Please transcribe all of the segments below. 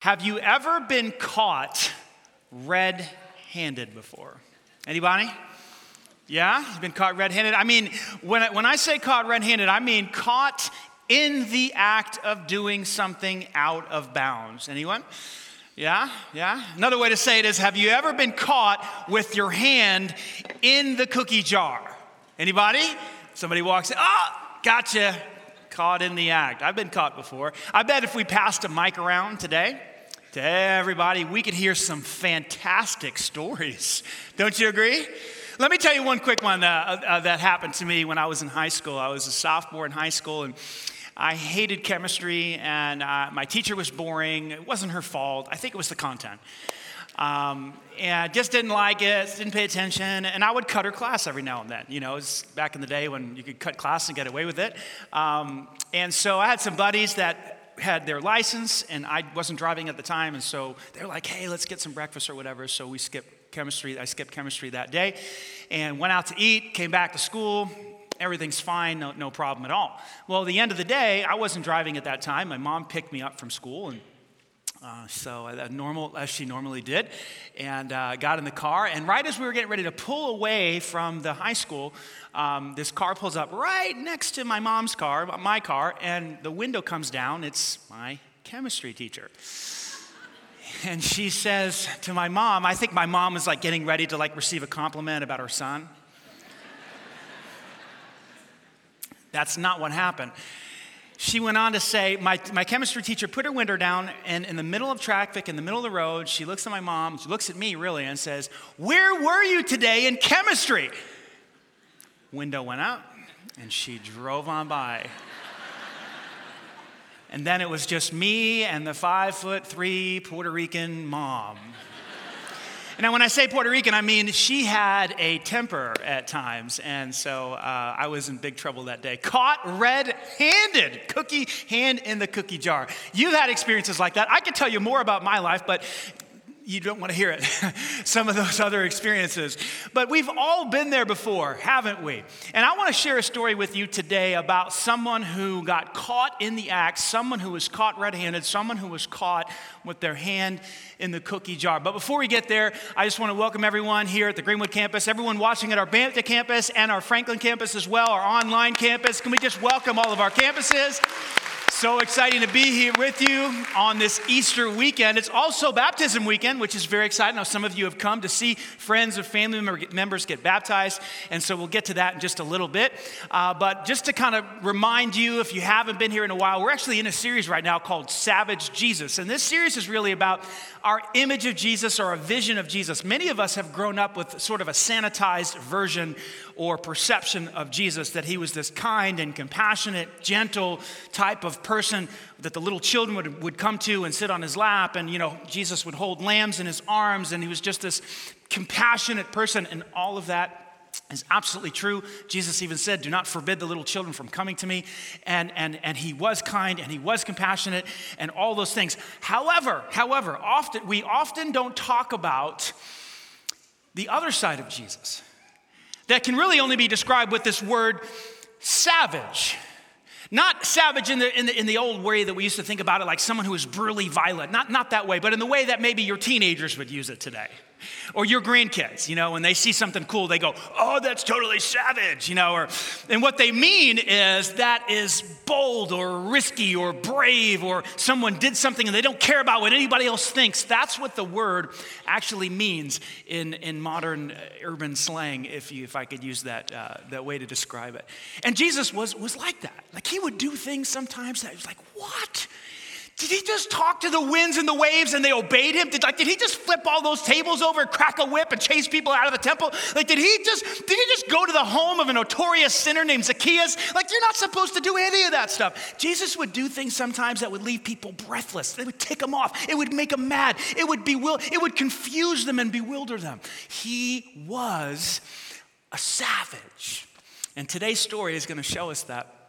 Have you ever been caught red handed before? Anybody? Yeah? You've been caught red handed? I mean, when I, when I say caught red handed, I mean caught in the act of doing something out of bounds. Anyone? Yeah? Yeah? Another way to say it is have you ever been caught with your hand in the cookie jar? Anybody? Somebody walks in, oh, gotcha. Caught in the act. I've been caught before. I bet if we passed a mic around today, to everybody, we could hear some fantastic stories. Don't you agree? Let me tell you one quick one uh, uh, that happened to me when I was in high school. I was a sophomore in high school, and I hated chemistry, and uh, my teacher was boring. It wasn't her fault. I think it was the content. Um, and just didn't like it, didn't pay attention, and I would cut her class every now and then. You know, it was back in the day when you could cut class and get away with it. Um, and so I had some buddies that had their license, and I wasn't driving at the time, and so they're like, "Hey, let's get some breakfast or whatever." So we skipped chemistry. I skipped chemistry that day, and went out to eat. Came back to school. Everything's fine, no, no problem at all. Well, the end of the day, I wasn't driving at that time. My mom picked me up from school, and uh, so, uh, normal as she normally did, and uh, got in the car. And right as we were getting ready to pull away from the high school, um, this car pulls up right next to my mom's car, my car, and the window comes down. It's my chemistry teacher. And she says to my mom, I think my mom was like getting ready to like receive a compliment about her son. That's not what happened she went on to say, my, my chemistry teacher put her window down, and in the middle of traffic, in the middle of the road, she looks at my mom, she looks at me really, and says, Where were you today in chemistry? Window went out, and she drove on by. and then it was just me and the five foot three Puerto Rican mom. Now, when I say Puerto Rican, I mean she had a temper at times, and so uh, I was in big trouble that day. Caught red handed, cookie hand in the cookie jar. You've had experiences like that. I could tell you more about my life, but you don't want to hear it, some of those other experiences. But we've all been there before, haven't we? And I want to share a story with you today about someone who got caught in the act, someone who was caught red handed, someone who was caught with their hand in the cookie jar. But before we get there, I just want to welcome everyone here at the Greenwood campus, everyone watching at our Bantha campus and our Franklin campus as well, our online campus. Can we just welcome all of our campuses? So exciting to be here with you on this Easter weekend. It's also baptism weekend, which is very exciting. Now, some of you have come to see friends or family members get baptized, and so we'll get to that in just a little bit. Uh, but just to kind of remind you, if you haven't been here in a while, we're actually in a series right now called Savage Jesus. And this series is really about our image of Jesus or a vision of Jesus. Many of us have grown up with sort of a sanitized version or perception of Jesus that he was this kind and compassionate, gentle type of person that the little children would, would come to and sit on his lap. And, you know, Jesus would hold lambs in his arms, and he was just this compassionate person, and all of that is absolutely true. Jesus even said, Do not forbid the little children from coming to me. And, and, and he was kind and he was compassionate and all those things. However, however, often we often don't talk about the other side of Jesus that can really only be described with this word savage. Not savage in the, in, the, in the old way that we used to think about it, like someone who is brutally violent. Not, not that way, but in the way that maybe your teenagers would use it today. Or your grandkids, you know, when they see something cool, they go, oh, that's totally savage, you know. Or, and what they mean is that is bold or risky or brave, or someone did something and they don't care about what anybody else thinks. That's what the word actually means in, in modern uh, urban slang, if, you, if I could use that, uh, that way to describe it. And Jesus was, was like that. Like he would do things sometimes that was like, what? Did he just talk to the winds and the waves and they obeyed him? Did, like, did he just flip all those tables over, crack a whip, and chase people out of the temple? Like, did he just did he just go to the home of a notorious sinner named Zacchaeus? Like, you're not supposed to do any of that stuff. Jesus would do things sometimes that would leave people breathless. They would tick them off. It would make them mad. It would bewil- it would confuse them and bewilder them. He was a savage. And today's story is going to show us that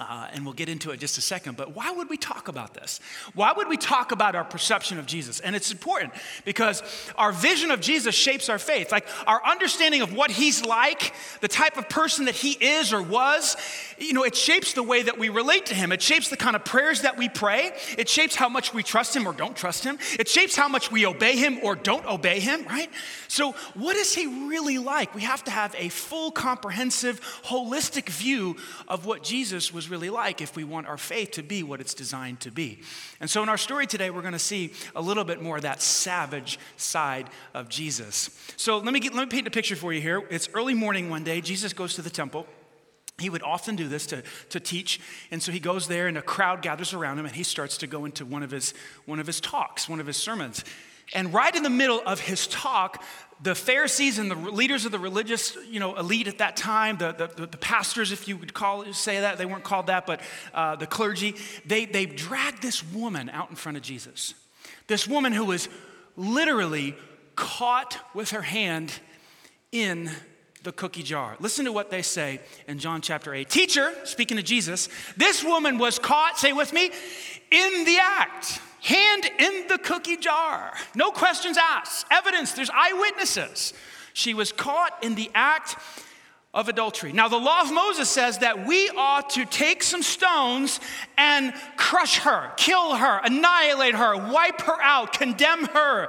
Uh, and we'll get into it just a second. But why would we talk about this? Why would we talk about our perception of Jesus? And it's important because our vision of Jesus shapes our faith. Like our understanding of what he's like, the type of person that he is or was, you know, it shapes the way that we relate to him. It shapes the kind of prayers that we pray. It shapes how much we trust him or don't trust him. It shapes how much we obey him or don't obey him, right? So, what is he really like? We have to have a full, comprehensive, holistic view of what Jesus was really like if we want our faith to be what it's designed to be. And so, in our story today, we're going to see a little bit more of that savage side of Jesus. So, let me, get, let me paint a picture for you here. It's early morning one day. Jesus goes to the temple. He would often do this to, to teach. And so he goes there, and a crowd gathers around him, and he starts to go into one of his, one of his talks, one of his sermons. And right in the middle of his talk, the Pharisees and the leaders of the religious, you know, elite at that time, the, the, the pastors, if you would call it, say that, they weren't called that, but uh, the clergy, they, they dragged this woman out in front of Jesus. This woman who was literally caught with her hand in the cookie jar. Listen to what they say in John chapter 8. Teacher, speaking to Jesus, this woman was caught, say with me, in the act hand in the cookie jar. No questions asked. Evidence, there's eyewitnesses. She was caught in the act of adultery. Now, the law of Moses says that we ought to take some stones and crush her, kill her, annihilate her, wipe her out, condemn her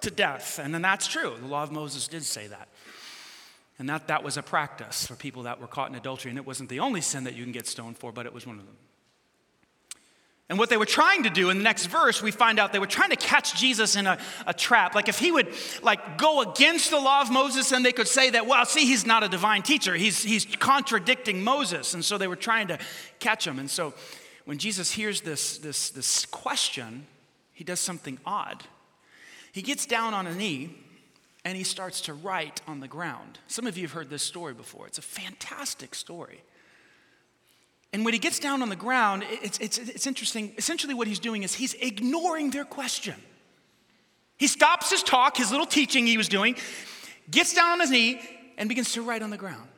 to death. And then that's true. The law of Moses did say that. And that, that was a practice for people that were caught in adultery. And it wasn't the only sin that you can get stoned for, but it was one of them. And what they were trying to do in the next verse, we find out they were trying to catch Jesus in a, a, trap. Like if he would like go against the law of Moses, and they could say that, well, see, he's not a divine teacher. He's, he's contradicting Moses. And so they were trying to catch him. And so when Jesus hears this, this, this question, he does something odd. He gets down on a knee and he starts to write on the ground. Some of you have heard this story before. It's a fantastic story. And when he gets down on the ground, it's, it's, it's interesting. Essentially, what he's doing is he's ignoring their question. He stops his talk, his little teaching he was doing, gets down on his knee, and begins to write on the ground.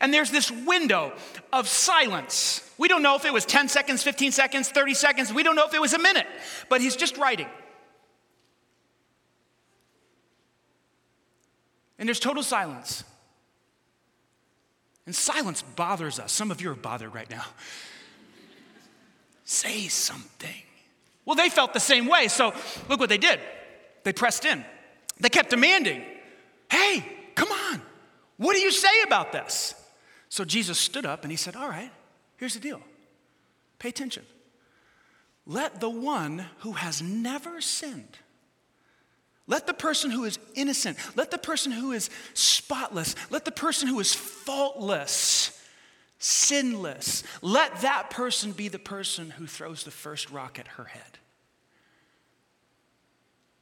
And there's this window of silence. We don't know if it was 10 seconds, 15 seconds, 30 seconds. We don't know if it was a minute, but he's just writing. And there's total silence. And silence bothers us. Some of you are bothered right now. Say something. Well, they felt the same way, so look what they did. They pressed in. They kept demanding, hey, come on, what do you say about this? So Jesus stood up and he said, All right, here's the deal. Pay attention. Let the one who has never sinned let the person who is innocent, let the person who is spotless, let the person who is faultless, sinless, let that person be the person who throws the first rock at her head.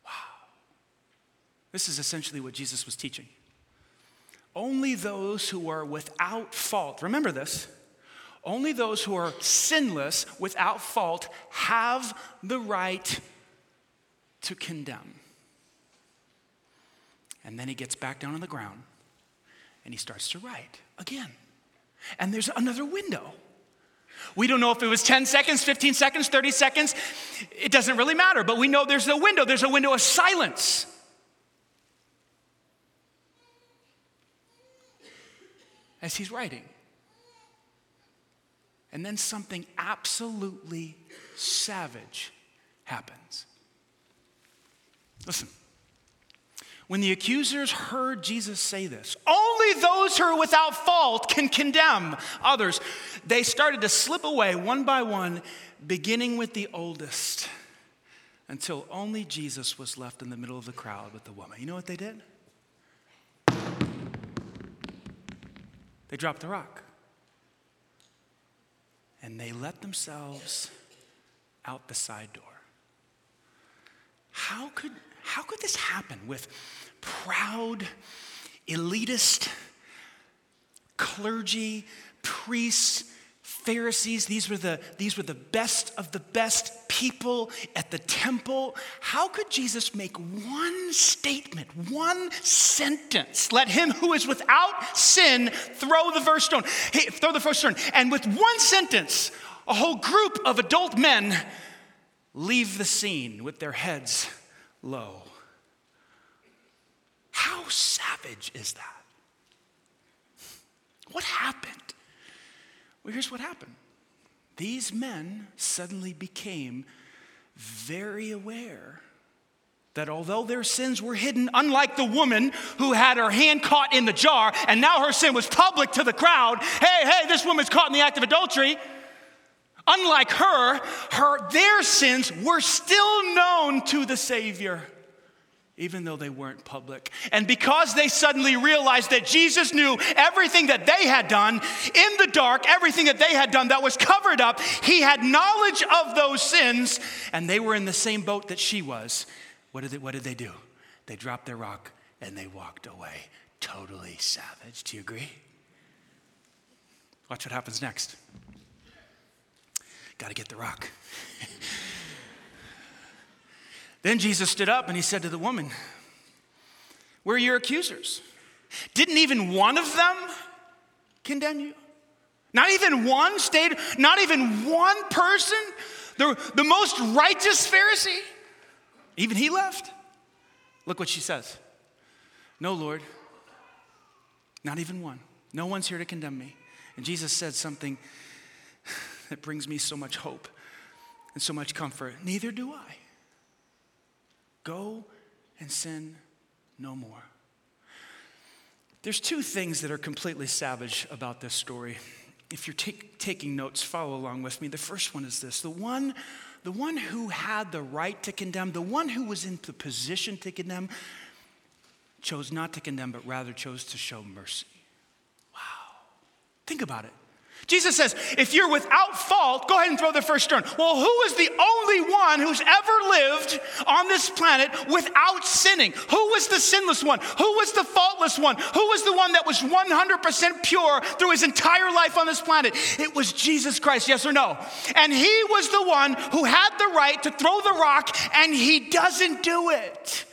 Wow. This is essentially what Jesus was teaching. Only those who are without fault, remember this, only those who are sinless, without fault, have the right to condemn. And then he gets back down on the ground and he starts to write again. And there's another window. We don't know if it was 10 seconds, 15 seconds, 30 seconds. It doesn't really matter, but we know there's a window. There's a window of silence. As he's writing. And then something absolutely savage happens. Listen. When the accusers heard Jesus say this, only those who are without fault can condemn others, they started to slip away one by one, beginning with the oldest, until only Jesus was left in the middle of the crowd with the woman. You know what they did? They dropped the rock. And they let themselves out the side door. How could how could this happen with proud, elitist clergy, priests, Pharisees, these were, the, these were the best of the best people at the temple. How could Jesus make one statement, one sentence? Let him who is without sin throw the first stone. Hey, throw the first stone. And with one sentence, a whole group of adult men leave the scene with their heads low. How savage is that? What happened? Well, here's what happened these men suddenly became very aware that although their sins were hidden, unlike the woman who had her hand caught in the jar and now her sin was public to the crowd, hey, hey, this woman's caught in the act of adultery. Unlike her, her their sins were still known to the Savior even though they weren't public. And because they suddenly realized that Jesus knew everything that they had done in the dark, everything that they had done that was covered up, he had knowledge of those sins, and they were in the same boat that she was. What did they, what did they do? They dropped their rock and they walked away. Totally savage. Do you agree? Watch what happens next. Got to get the rock. Then Jesus stood up and he said to the woman, Where are your accusers? Didn't even one of them condemn you? Not even one stayed, not even one person, the, the most righteous Pharisee, even he left. Look what she says. No, Lord, not even one. No one's here to condemn me. And Jesus said something that brings me so much hope and so much comfort. Neither do I. Go and sin no more. There's two things that are completely savage about this story. If you're take, taking notes, follow along with me. The first one is this the one, the one who had the right to condemn, the one who was in the position to condemn, chose not to condemn, but rather chose to show mercy. Wow. Think about it. Jesus says, if you're without fault, go ahead and throw the first stone. Well, who is the only one who's ever lived on this planet without sinning? Who was the sinless one? Who was the faultless one? Who was the one that was 100% pure through his entire life on this planet? It was Jesus Christ, yes or no? And he was the one who had the right to throw the rock, and he doesn't do it.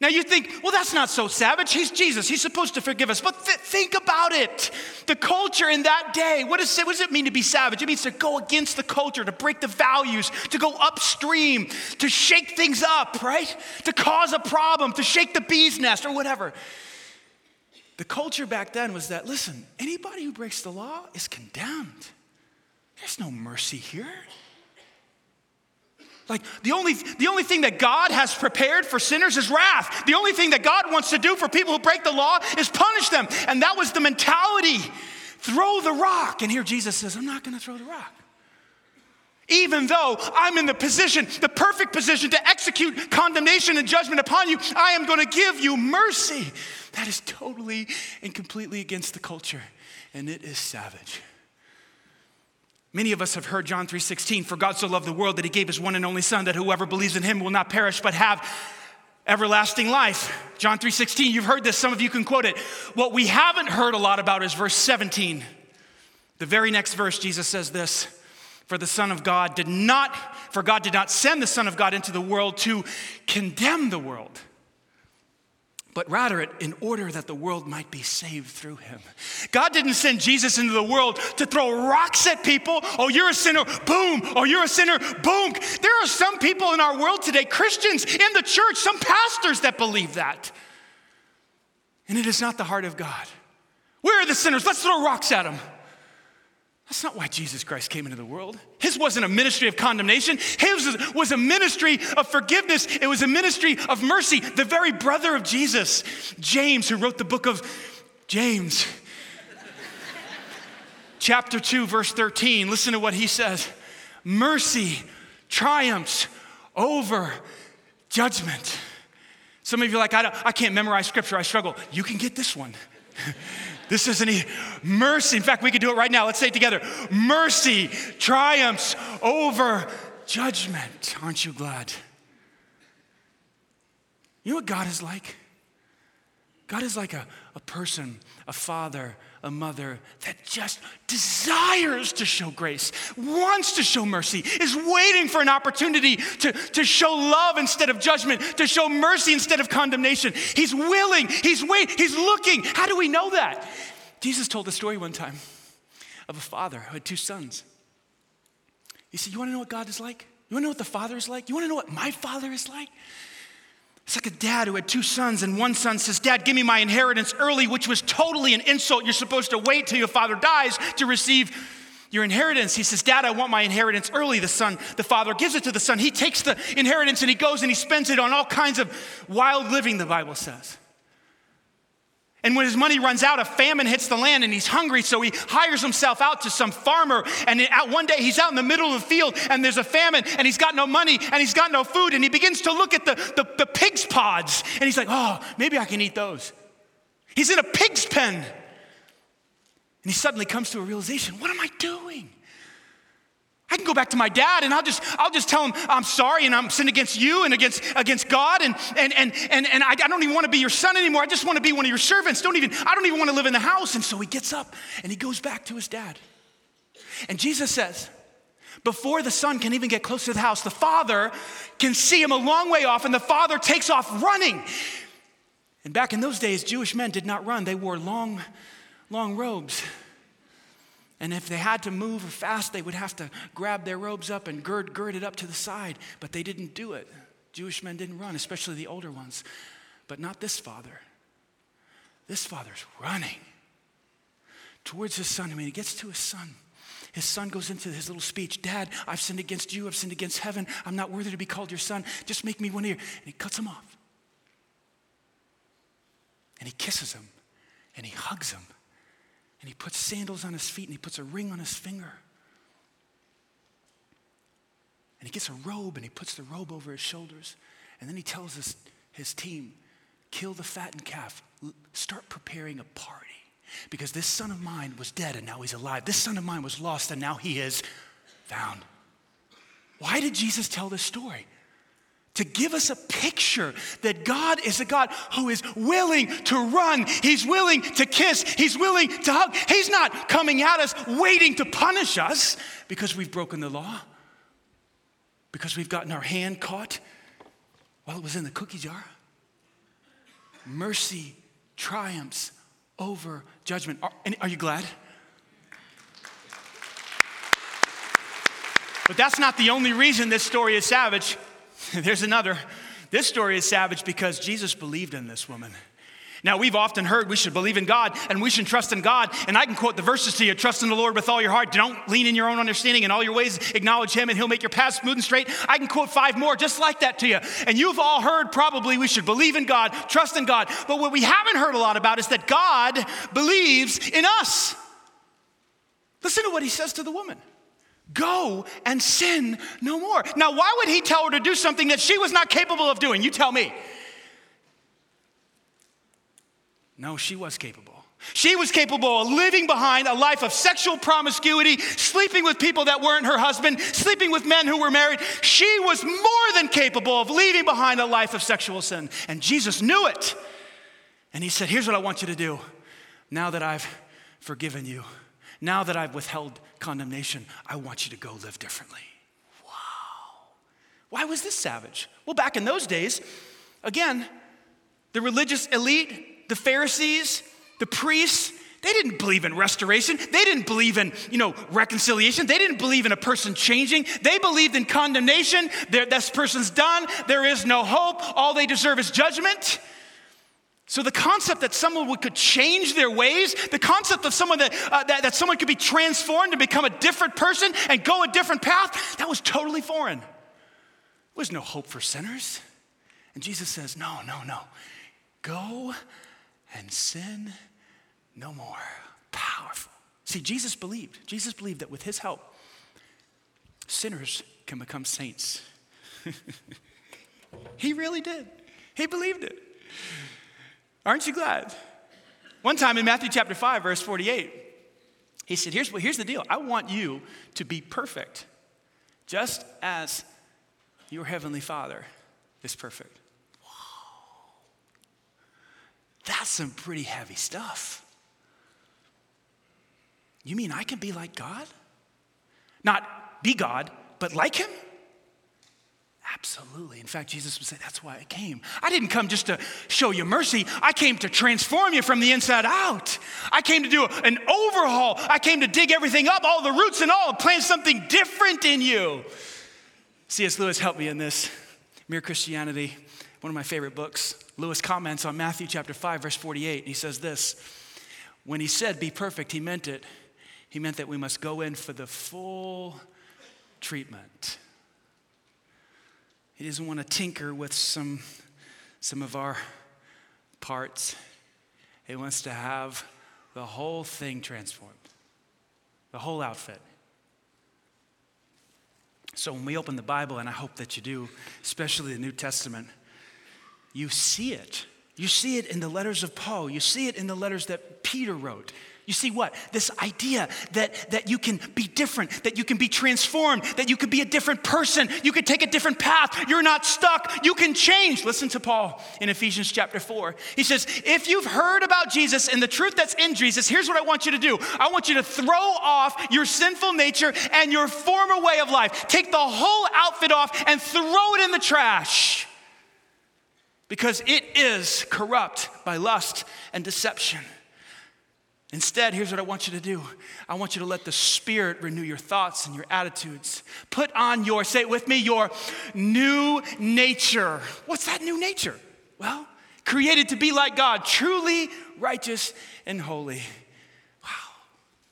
Now you think, well, that's not so savage. He's Jesus. He's supposed to forgive us. But th- think about it. The culture in that day, what, is, what does it mean to be savage? It means to go against the culture, to break the values, to go upstream, to shake things up, right? To cause a problem, to shake the bee's nest or whatever. The culture back then was that, listen, anybody who breaks the law is condemned. There's no mercy here. Like the only, the only thing that God has prepared for sinners is wrath. The only thing that God wants to do for people who break the law is punish them. And that was the mentality. Throw the rock. And here Jesus says, I'm not going to throw the rock. Even though I'm in the position, the perfect position to execute condemnation and judgment upon you, I am going to give you mercy. That is totally and completely against the culture. And it is savage. Many of us have heard John 3:16, for God so loved the world that he gave his one and only son that whoever believes in him will not perish but have everlasting life. John 3:16, you've heard this, some of you can quote it. What we haven't heard a lot about is verse 17. The very next verse Jesus says this, for the son of God did not for God did not send the son of God into the world to condemn the world but rather in order that the world might be saved through him. God didn't send Jesus into the world to throw rocks at people. Oh, you're a sinner, boom. Oh, you're a sinner, boom. There are some people in our world today, Christians in the church, some pastors that believe that. And it is not the heart of God. Where are the sinners? Let's throw rocks at them. That's not why Jesus Christ came into the world. His wasn't a ministry of condemnation. His was a ministry of forgiveness. It was a ministry of mercy. The very brother of Jesus, James, who wrote the book of James, chapter 2, verse 13. Listen to what he says Mercy triumphs over judgment. Some of you are like, I, I can't memorize scripture, I struggle. You can get this one. This isn't mercy. In fact, we could do it right now. Let's say it together. Mercy triumphs over judgment. Aren't you glad? You know what God is like? God is like a, a person, a father, a mother that just desires to show grace, wants to show mercy, is waiting for an opportunity to, to show love instead of judgment, to show mercy instead of condemnation. He's willing, he's waiting, he's looking. How do we know that? Jesus told a story one time of a father who had two sons. He said, You wanna know what God is like? You wanna know what the Father is like? You wanna know what my Father is like? It's like a dad who had two sons, and one son says, Dad, give me my inheritance early, which was totally an insult. You're supposed to wait till your father dies to receive your inheritance. He says, Dad, I want my inheritance early. The son, the father gives it to the son. He takes the inheritance and he goes and he spends it on all kinds of wild living, the Bible says. And when his money runs out, a famine hits the land and he's hungry, so he hires himself out to some farmer. And one day he's out in the middle of the field and there's a famine and he's got no money and he's got no food. And he begins to look at the, the, the pig's pods and he's like, oh, maybe I can eat those. He's in a pig's pen. And he suddenly comes to a realization what am I doing? I can go back to my dad and I'll just, I'll just tell him I'm sorry and I'm sinned against you and against, against God and, and, and, and, and I, I don't even want to be your son anymore. I just want to be one of your servants. Don't even, I don't even want to live in the house. And so he gets up and he goes back to his dad. And Jesus says, before the son can even get close to the house, the father can see him a long way off and the father takes off running. And back in those days, Jewish men did not run, they wore long, long robes. And if they had to move or fast, they would have to grab their robes up and gird, gird it up to the side. But they didn't do it. Jewish men didn't run, especially the older ones. But not this father. This father's running towards his son. I mean, he gets to his son. His son goes into his little speech Dad, I've sinned against you. I've sinned against heaven. I'm not worthy to be called your son. Just make me one your. And he cuts him off. And he kisses him and he hugs him and he puts sandals on his feet and he puts a ring on his finger. And he gets a robe and he puts the robe over his shoulders. And then he tells his, his team, kill the fattened calf, start preparing a party. Because this son of mine was dead and now he's alive. This son of mine was lost and now he is found. Why did Jesus tell this story? To give us a picture that God is a God who is willing to run, He's willing to kiss, He's willing to hug. He's not coming at us waiting to punish us because we've broken the law, because we've gotten our hand caught while it was in the cookie jar. Mercy triumphs over judgment. Are, are you glad? But that's not the only reason this story is savage. There's another. This story is savage because Jesus believed in this woman. Now, we've often heard we should believe in God and we should trust in God. And I can quote the verses to you trust in the Lord with all your heart. Don't lean in your own understanding. In all your ways, acknowledge Him, and He'll make your path smooth and straight. I can quote five more just like that to you. And you've all heard probably we should believe in God, trust in God. But what we haven't heard a lot about is that God believes in us. Listen to what He says to the woman. Go and sin no more. Now, why would he tell her to do something that she was not capable of doing? You tell me. No, she was capable. She was capable of living behind a life of sexual promiscuity, sleeping with people that weren't her husband, sleeping with men who were married. She was more than capable of leaving behind a life of sexual sin. And Jesus knew it. And he said, Here's what I want you to do now that I've forgiven you. Now that I've withheld condemnation, I want you to go live differently. Wow. Why was this savage? Well, back in those days, again, the religious elite, the Pharisees, the priests, they didn't believe in restoration. They didn't believe in, you know, reconciliation. They didn't believe in a person changing. They believed in condemnation. this person's done. There is no hope. All they deserve is judgment. So, the concept that someone could change their ways, the concept of someone that, uh, that, that someone could be transformed to become a different person and go a different path, that was totally foreign. There was no hope for sinners. And Jesus says, No, no, no. Go and sin no more. Powerful. See, Jesus believed. Jesus believed that with his help, sinners can become saints. he really did. He believed it. Aren't you glad? One time in Matthew chapter 5, verse 48, he said, Here's, here's the deal I want you to be perfect, just as your heavenly Father is perfect. That's some pretty heavy stuff. You mean I can be like God? Not be God, but like Him? Absolutely. In fact, Jesus would say, That's why I came. I didn't come just to show you mercy, I came to transform you from the inside out. I came to do an overhaul. I came to dig everything up, all the roots and all, and plant something different in you. C.S. Lewis helped me in this. Mere Christianity, one of my favorite books. Lewis comments on Matthew chapter 5, verse 48. and He says this When he said, Be perfect, he meant it. He meant that we must go in for the full treatment. He doesn't want to tinker with some, some of our parts. He wants to have the whole thing transformed, the whole outfit. So when we open the Bible, and I hope that you do, especially the New Testament, you see it. You see it in the letters of Paul. You see it in the letters that Peter wrote. You see what? This idea that, that you can be different, that you can be transformed, that you could be a different person, you could take a different path, you're not stuck, you can change. Listen to Paul in Ephesians chapter 4. He says, If you've heard about Jesus and the truth that's in Jesus, here's what I want you to do I want you to throw off your sinful nature and your former way of life. Take the whole outfit off and throw it in the trash because it is corrupt by lust and deception. Instead, here's what I want you to do I want you to let the Spirit renew your thoughts and your attitudes. Put on your, say it with me, your new nature. What's that new nature? Well, created to be like God, truly righteous and holy. Wow,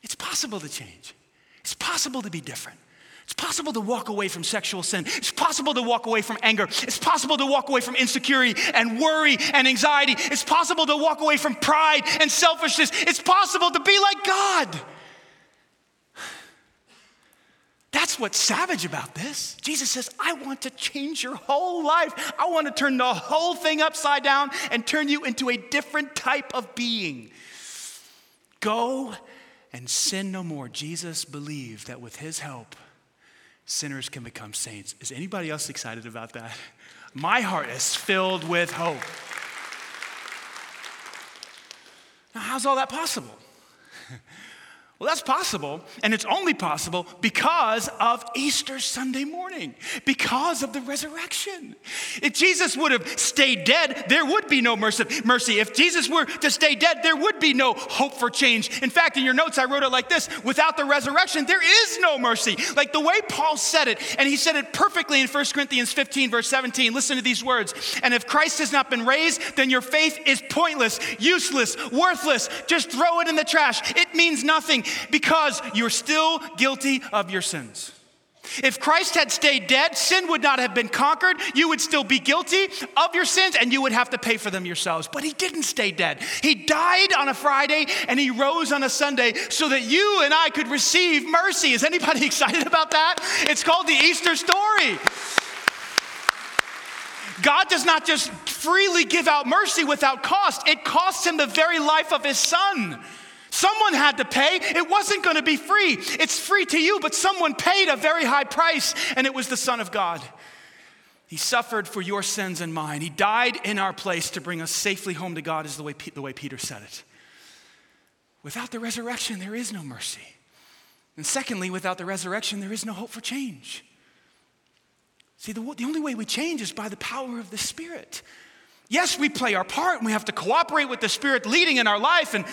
it's possible to change, it's possible to be different. It's possible to walk away from sexual sin. It's possible to walk away from anger. It's possible to walk away from insecurity and worry and anxiety. It's possible to walk away from pride and selfishness. It's possible to be like God. That's what's savage about this. Jesus says, I want to change your whole life. I want to turn the whole thing upside down and turn you into a different type of being. Go and sin no more. Jesus believed that with his help, sinners can become saints. Is anybody else excited about that? My heart is filled with hope. Now, how's all that possible? Well, that's possible, and it's only possible because of Easter Sunday morning, because of the resurrection. If Jesus would have stayed dead, there would be no mercy. If Jesus were to stay dead, there would be no hope for change. In fact, in your notes, I wrote it like this without the resurrection, there is no mercy. Like the way Paul said it, and he said it perfectly in 1 Corinthians 15, verse 17. Listen to these words. And if Christ has not been raised, then your faith is pointless, useless, worthless. Just throw it in the trash. It means nothing because you're still guilty of your sins. If Christ had stayed dead, sin would not have been conquered. You would still be guilty of your sins and you would have to pay for them yourselves. But he didn't stay dead. He died on a Friday and he rose on a Sunday so that you and I could receive mercy. Is anybody excited about that? It's called the Easter story. God does not just freely give out mercy without cost, it costs him the very life of his son. Someone had to pay. It wasn't going to be free. It's free to you, but someone paid a very high price, and it was the Son of God. He suffered for your sins and mine. He died in our place to bring us safely home to God, is the way, the way Peter said it. Without the resurrection, there is no mercy. And secondly, without the resurrection, there is no hope for change. See, the, the only way we change is by the power of the Spirit. Yes, we play our part and we have to cooperate with the Spirit leading in our life. And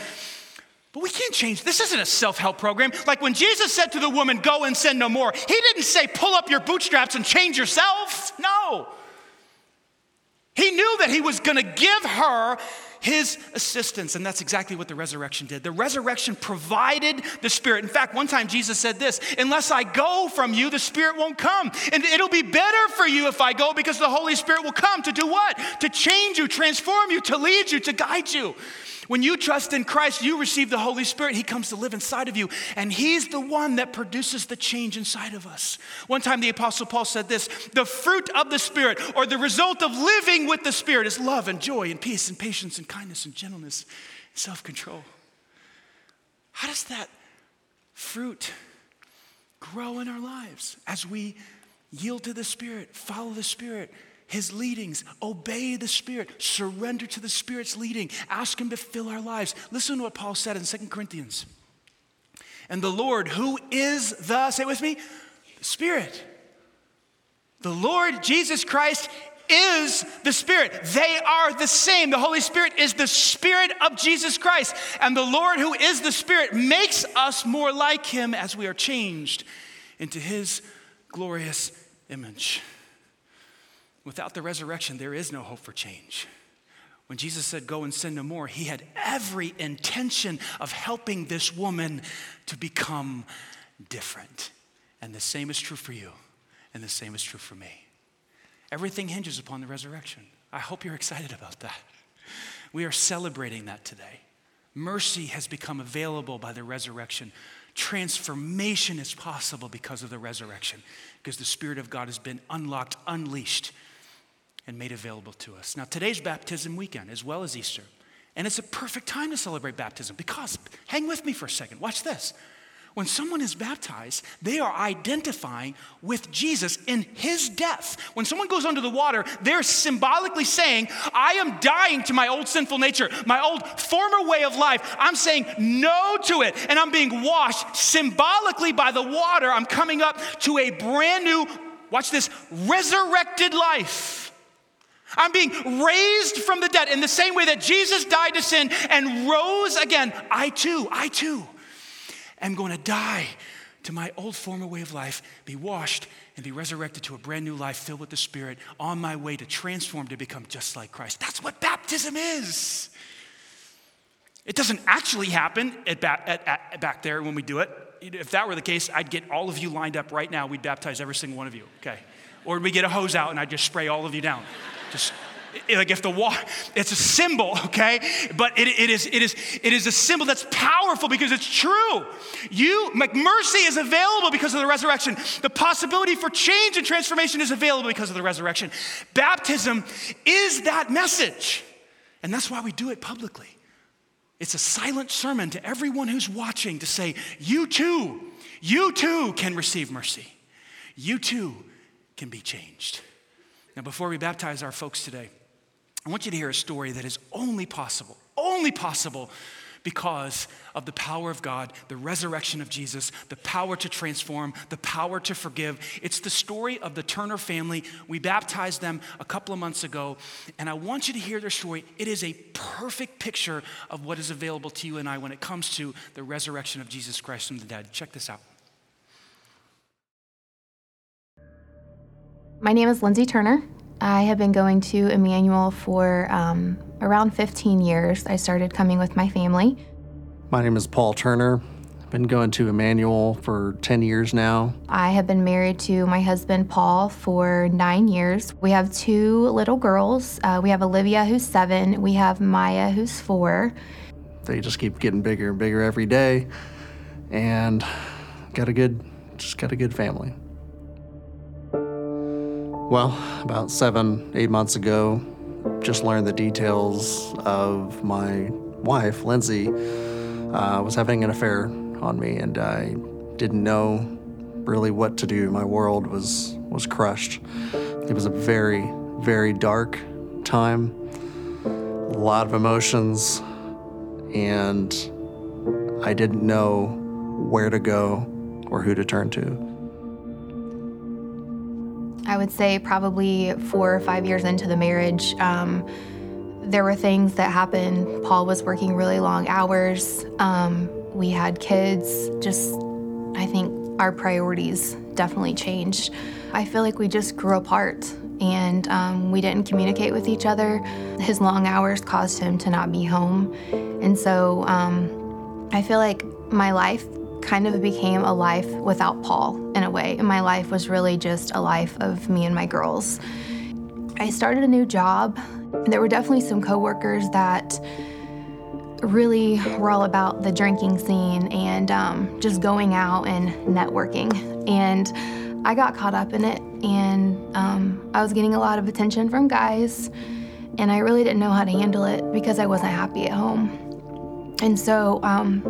but we can't change. This isn't a self help program. Like when Jesus said to the woman, Go and sin no more, he didn't say, Pull up your bootstraps and change yourself. No. He knew that he was going to give her his assistance, and that's exactly what the resurrection did. The resurrection provided the Spirit. In fact, one time Jesus said this Unless I go from you, the Spirit won't come. And it'll be better for you if I go because the Holy Spirit will come to do what? To change you, transform you, to lead you, to guide you. When you trust in Christ, you receive the Holy Spirit. He comes to live inside of you, and He's the one that produces the change inside of us. One time, the Apostle Paul said this the fruit of the Spirit, or the result of living with the Spirit, is love and joy and peace and patience and kindness and gentleness and self control. How does that fruit grow in our lives as we yield to the Spirit, follow the Spirit? His leadings, obey the Spirit, surrender to the Spirit's leading, ask him to fill our lives. Listen to what Paul said in 2 Corinthians. And the Lord, who is the, say with me, Spirit. The Lord Jesus Christ is the Spirit. They are the same. The Holy Spirit is the Spirit of Jesus Christ. And the Lord, who is the Spirit, makes us more like Him as we are changed into His glorious image. Without the resurrection, there is no hope for change. When Jesus said, Go and sin no more, he had every intention of helping this woman to become different. And the same is true for you, and the same is true for me. Everything hinges upon the resurrection. I hope you're excited about that. We are celebrating that today. Mercy has become available by the resurrection. Transformation is possible because of the resurrection, because the Spirit of God has been unlocked, unleashed and made available to us. Now, today's baptism weekend, as well as Easter, and it's a perfect time to celebrate baptism because, hang with me for a second, watch this. When someone is baptized, they are identifying with Jesus in his death. When someone goes under the water, they're symbolically saying, I am dying to my old sinful nature, my old former way of life. I'm saying no to it, and I'm being washed symbolically by the water. I'm coming up to a brand new, watch this, resurrected life. I'm being raised from the dead in the same way that Jesus died to sin and rose again. I too, I too am going to die to my old former way of life, be washed, and be resurrected to a brand new life filled with the Spirit on my way to transform to become just like Christ. That's what baptism is. It doesn't actually happen at, back, at, at, back there when we do it. If that were the case, I'd get all of you lined up right now. We'd baptize every single one of you, okay? Or we get a hose out and I'd just spray all of you down. Just eh, like if the water, it's a symbol, okay? But it, it, is, it, is, it is a symbol that's powerful because it's true. You, like mercy is available because of the resurrection. The possibility for change and transformation is available because of the resurrection. Baptism is that message. And that's why we do it publicly. It's a silent sermon to everyone who's watching to say, you too, you too can receive mercy. You too can be changed. Now, before we baptize our folks today, I want you to hear a story that is only possible, only possible because of the power of God, the resurrection of Jesus, the power to transform, the power to forgive. It's the story of the Turner family. We baptized them a couple of months ago, and I want you to hear their story. It is a perfect picture of what is available to you and I when it comes to the resurrection of Jesus Christ from the dead. Check this out. My name is Lindsay Turner. I have been going to Emmanuel for um, around 15 years. I started coming with my family. My name is Paul Turner. I've been going to Emmanuel for 10 years now. I have been married to my husband Paul for nine years. We have two little girls. Uh, we have Olivia, who's seven, we have Maya, who's four. They just keep getting bigger and bigger every day, and got a good, just got a good family. Well, about seven, eight months ago, just learned the details of my wife, Lindsay, uh, was having an affair on me, and I didn't know really what to do. My world was was crushed. It was a very, very dark time, a lot of emotions, and I didn't know where to go or who to turn to. I would say probably four or five years into the marriage, um, there were things that happened. Paul was working really long hours. Um, we had kids. Just, I think our priorities definitely changed. I feel like we just grew apart and um, we didn't communicate with each other. His long hours caused him to not be home. And so um, I feel like my life kind of became a life without Paul in a way. And my life was really just a life of me and my girls. I started a new job. There were definitely some coworkers that really were all about the drinking scene and um, just going out and networking. And I got caught up in it, and um, I was getting a lot of attention from guys, and I really didn't know how to handle it because I wasn't happy at home. And so um,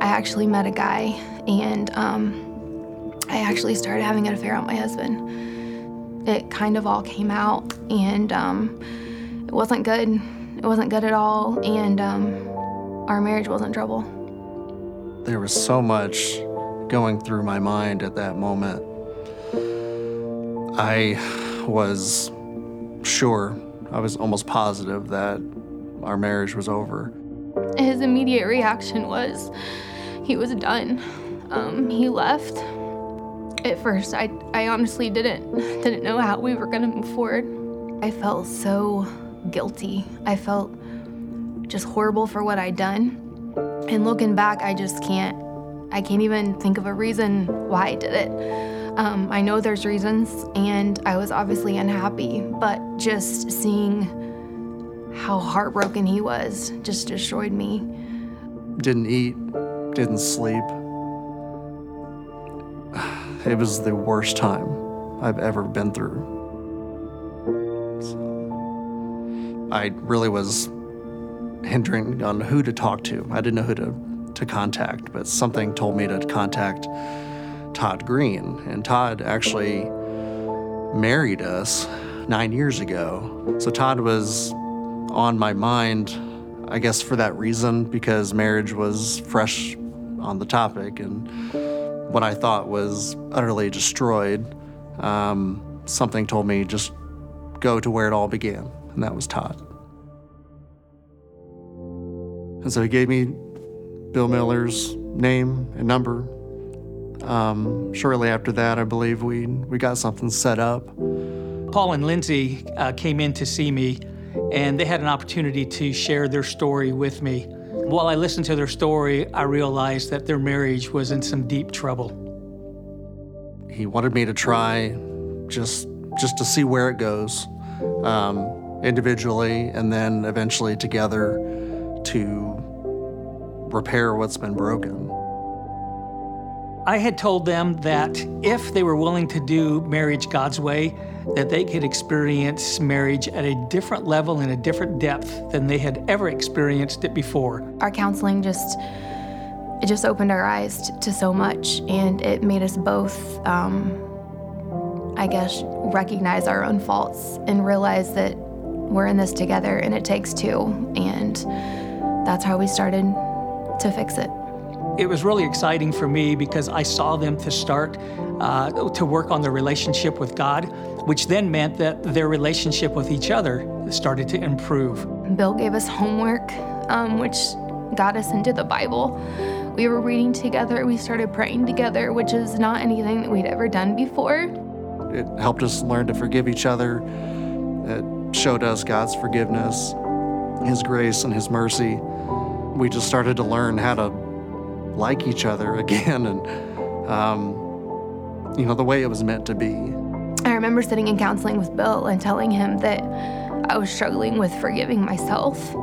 I actually met a guy, and um, I actually started having an affair on my husband. It kind of all came out, and um, it wasn't good. It wasn't good at all, and um, our marriage was in trouble. there was so much going through my mind at that moment. I was sure, I was almost positive that our marriage was over. His immediate reaction was he was done. Um, he left. At first, I, I honestly didn't didn't know how we were gonna move forward. I felt so guilty. I felt just horrible for what I'd done. And looking back, I just can't I can't even think of a reason why I did it. Um, I know there's reasons, and I was obviously unhappy, but just seeing how heartbroken he was just destroyed me. Didn't eat, didn't sleep. It was the worst time I've ever been through. So I really was hindering on who to talk to. I didn't know who to, to contact, but something told me to contact Todd Green. And Todd actually married us nine years ago. So Todd was on my mind, I guess, for that reason, because marriage was fresh on the topic and what I thought was utterly destroyed. Um, something told me just go to where it all began, and that was Todd. And so he gave me Bill Miller's name and number. Um, shortly after that, I believe we we got something set up. Paul and Lindsay uh, came in to see me, and they had an opportunity to share their story with me. While I listened to their story, I realized that their marriage was in some deep trouble. He wanted me to try just just to see where it goes, um, individually, and then eventually together to repair what's been broken. I had told them that if they were willing to do marriage God's way, that they could experience marriage at a different level and a different depth than they had ever experienced it before. Our counseling just it just opened our eyes to so much, and it made us both, um, I guess, recognize our own faults and realize that we're in this together, and it takes two, and that's how we started to fix it. It was really exciting for me because I saw them to start uh, to work on their relationship with God, which then meant that their relationship with each other started to improve. Bill gave us homework, um, which got us into the Bible. We were reading together, we started praying together, which is not anything that we'd ever done before. It helped us learn to forgive each other. It showed us God's forgiveness, His grace, and His mercy. We just started to learn how to like each other again and, um, you know, the way it was meant to be. I remember sitting in counseling with Bill and telling him that I was struggling with forgiving myself.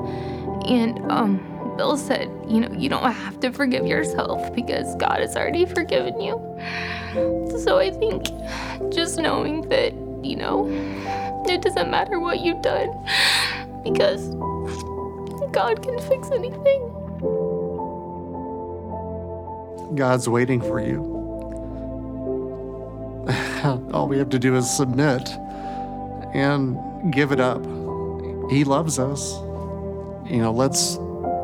And um, Bill said, You know, you don't have to forgive yourself because God has already forgiven you. So I think just knowing that, you know, it doesn't matter what you've done because God can fix anything. God's waiting for you. All we have to do is submit and give it up. He loves us. You know, let's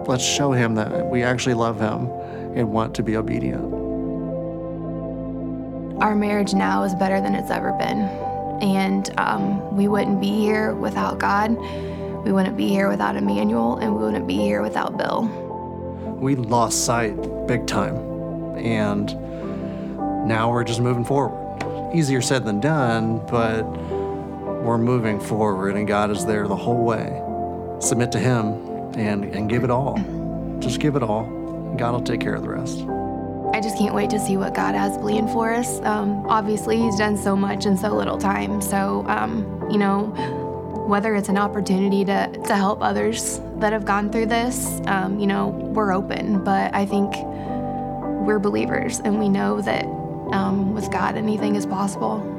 let's show him that we actually love him and want to be obedient. Our marriage now is better than it's ever been. And um, we wouldn't be here without God. We wouldn't be here without Emmanuel, and we wouldn't be here without Bill. We lost sight big time, and now we're just moving forward. Easier said than done, but we're moving forward, and God is there the whole way. Submit to Him and, and give it all. Just give it all. God will take care of the rest. I just can't wait to see what God has planned for us. Um, obviously, He's done so much in so little time. So, um, you know, whether it's an opportunity to, to help others that have gone through this, um, you know, we're open. But I think we're believers and we know that um, with God, anything is possible.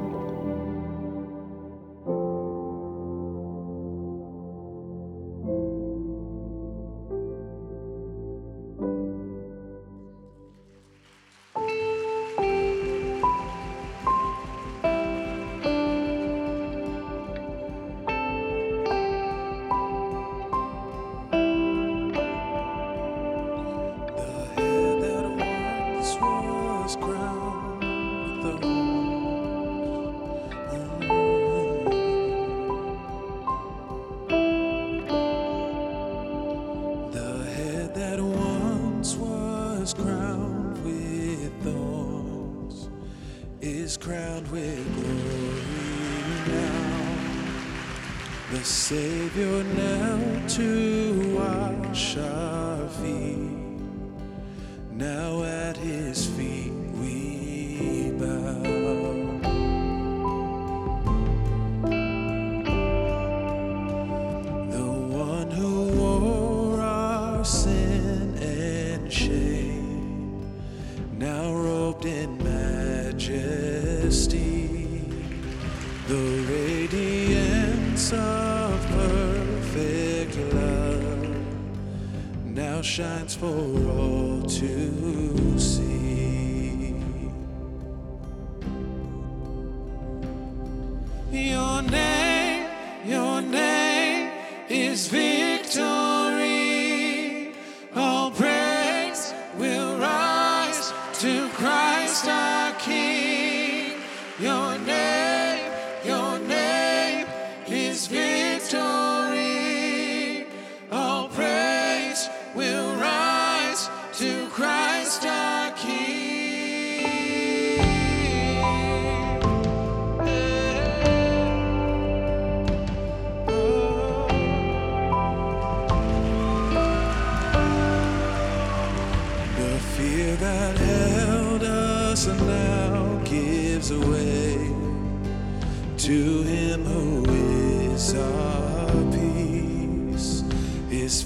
His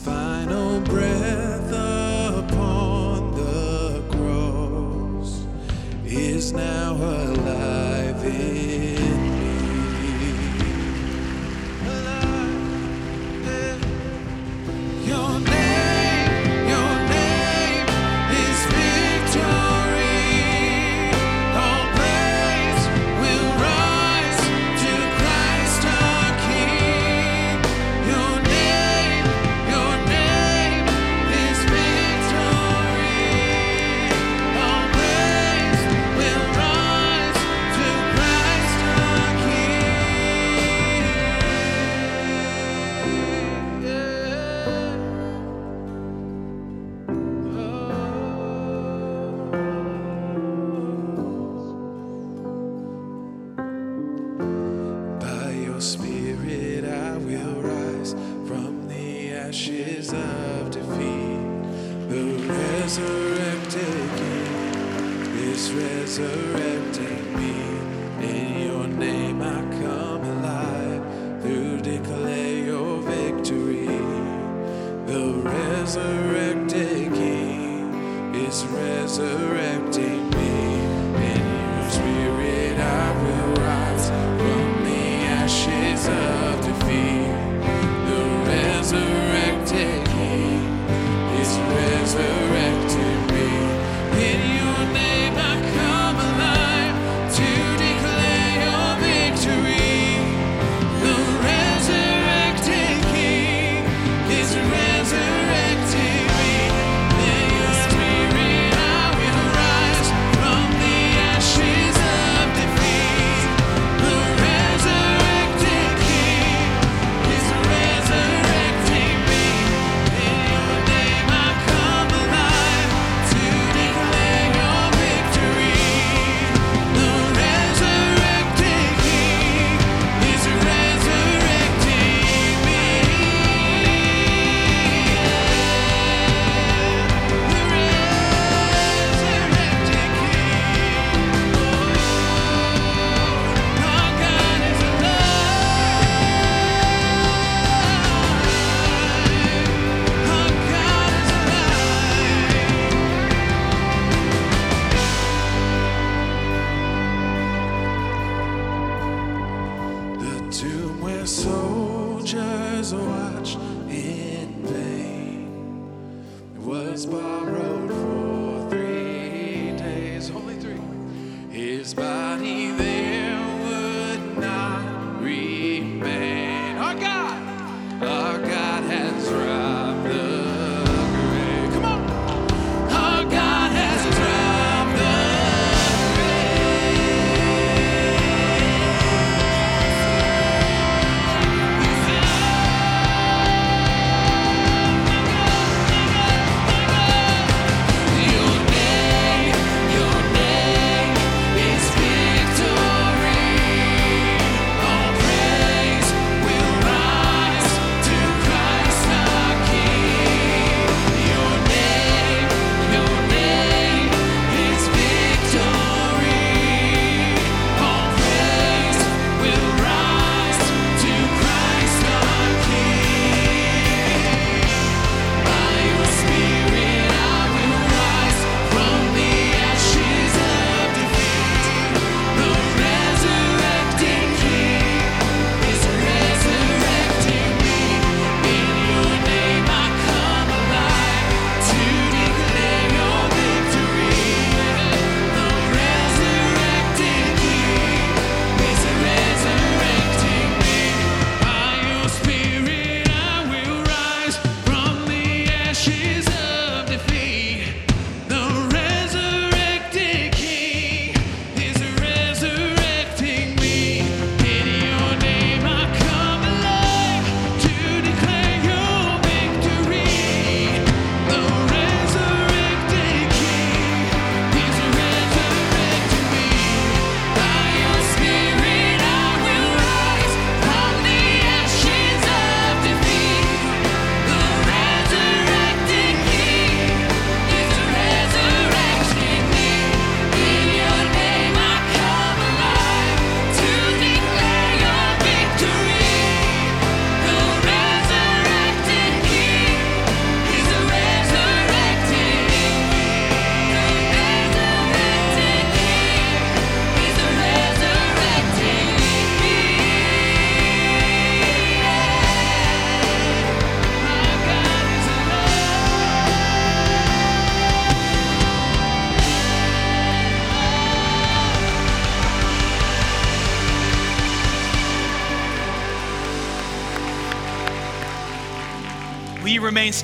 His body there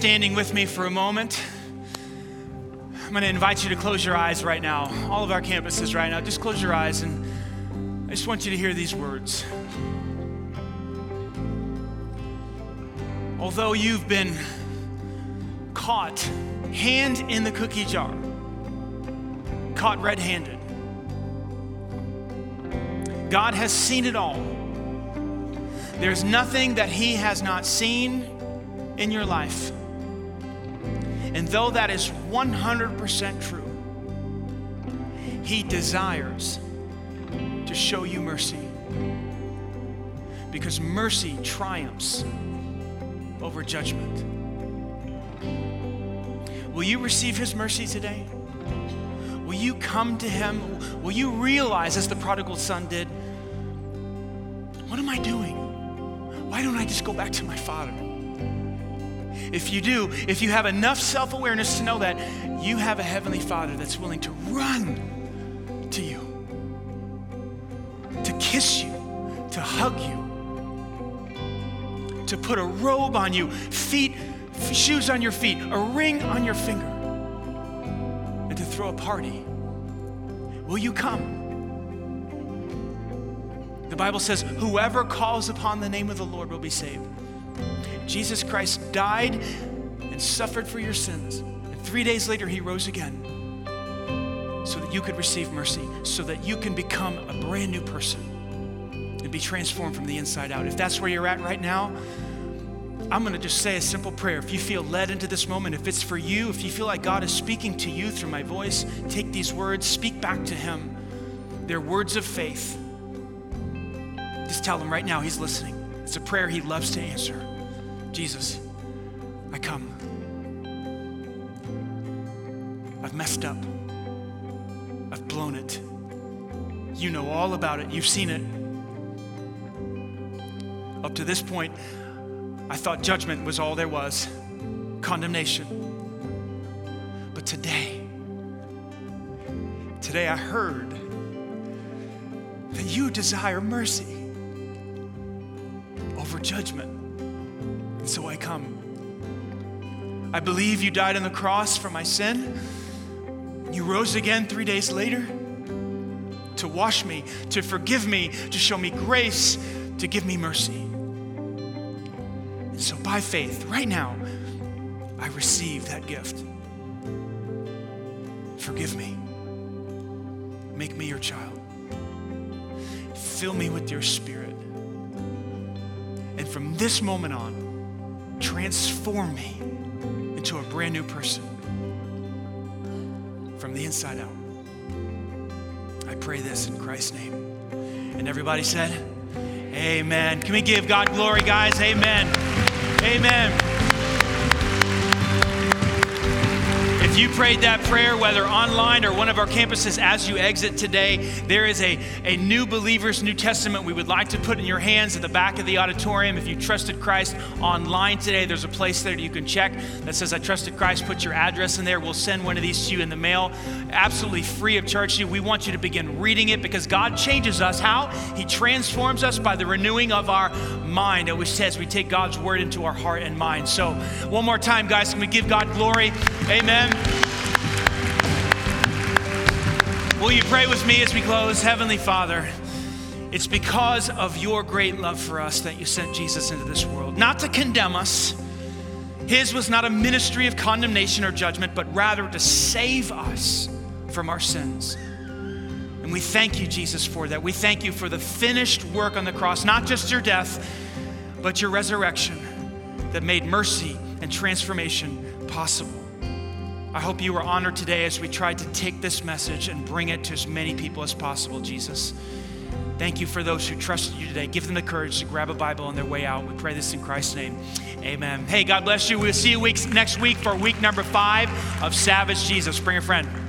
standing with me for a moment? I'm going to invite you to close your eyes right now. All of our campuses right now, just close your eyes and I just want you to hear these words. Although you've been caught hand in the cookie jar, caught red handed, God has seen it all. There's nothing that He has not seen in your life. And though that is 100% true, He desires to show you mercy. Because mercy triumphs over judgment. Will you receive His mercy today? Will you come to Him? Will you realize, as the prodigal son did, what am I doing? Why don't I just go back to my father? If you do, if you have enough self awareness to know that you have a heavenly father that's willing to run to you, to kiss you, to hug you, to put a robe on you, feet, shoes on your feet, a ring on your finger, and to throw a party, will you come? The Bible says, whoever calls upon the name of the Lord will be saved. Jesus Christ died and suffered for your sins. And three days later, he rose again so that you could receive mercy, so that you can become a brand new person and be transformed from the inside out. If that's where you're at right now, I'm going to just say a simple prayer. If you feel led into this moment, if it's for you, if you feel like God is speaking to you through my voice, take these words, speak back to Him. They're words of faith. Just tell Him right now He's listening. It's a prayer He loves to answer. Jesus, I come. I've messed up. I've blown it. You know all about it. You've seen it. Up to this point, I thought judgment was all there was, condemnation. But today, today I heard that you desire mercy over judgment. And so I come. I believe you died on the cross for my sin. You rose again three days later to wash me, to forgive me, to show me grace, to give me mercy. And so by faith, right now, I receive that gift. Forgive me. Make me your child. Fill me with your spirit. And from this moment on, transform me into a brand new person from the inside out. I pray this in Christ's name. And everybody said, Amen. Can we give God glory, guys? Amen. Amen. If you prayed that prayer, whether online or one of our campuses, as you exit today, there is a, a new believer's New Testament we would like to put in your hands at the back of the auditorium. If you trusted Christ online today, there's a place there you can check that says, I trusted Christ. Put your address in there. We'll send one of these to you in the mail, absolutely free of charge to you. We want you to begin reading it because God changes us. How? He transforms us by the renewing of our mind, which says we take God's word into our heart and mind. So, one more time, guys, can we give God glory? Amen. Will you pray with me as we close? Heavenly Father, it's because of your great love for us that you sent Jesus into this world, not to condemn us. His was not a ministry of condemnation or judgment, but rather to save us from our sins. And we thank you, Jesus, for that. We thank you for the finished work on the cross, not just your death, but your resurrection that made mercy and transformation possible. I hope you were honored today as we tried to take this message and bring it to as many people as possible, Jesus. Thank you for those who trusted you today. Give them the courage to grab a Bible on their way out. We pray this in Christ's name. Amen. Hey, God bless you. We'll see you weeks, next week for week number five of Savage Jesus. Bring a friend.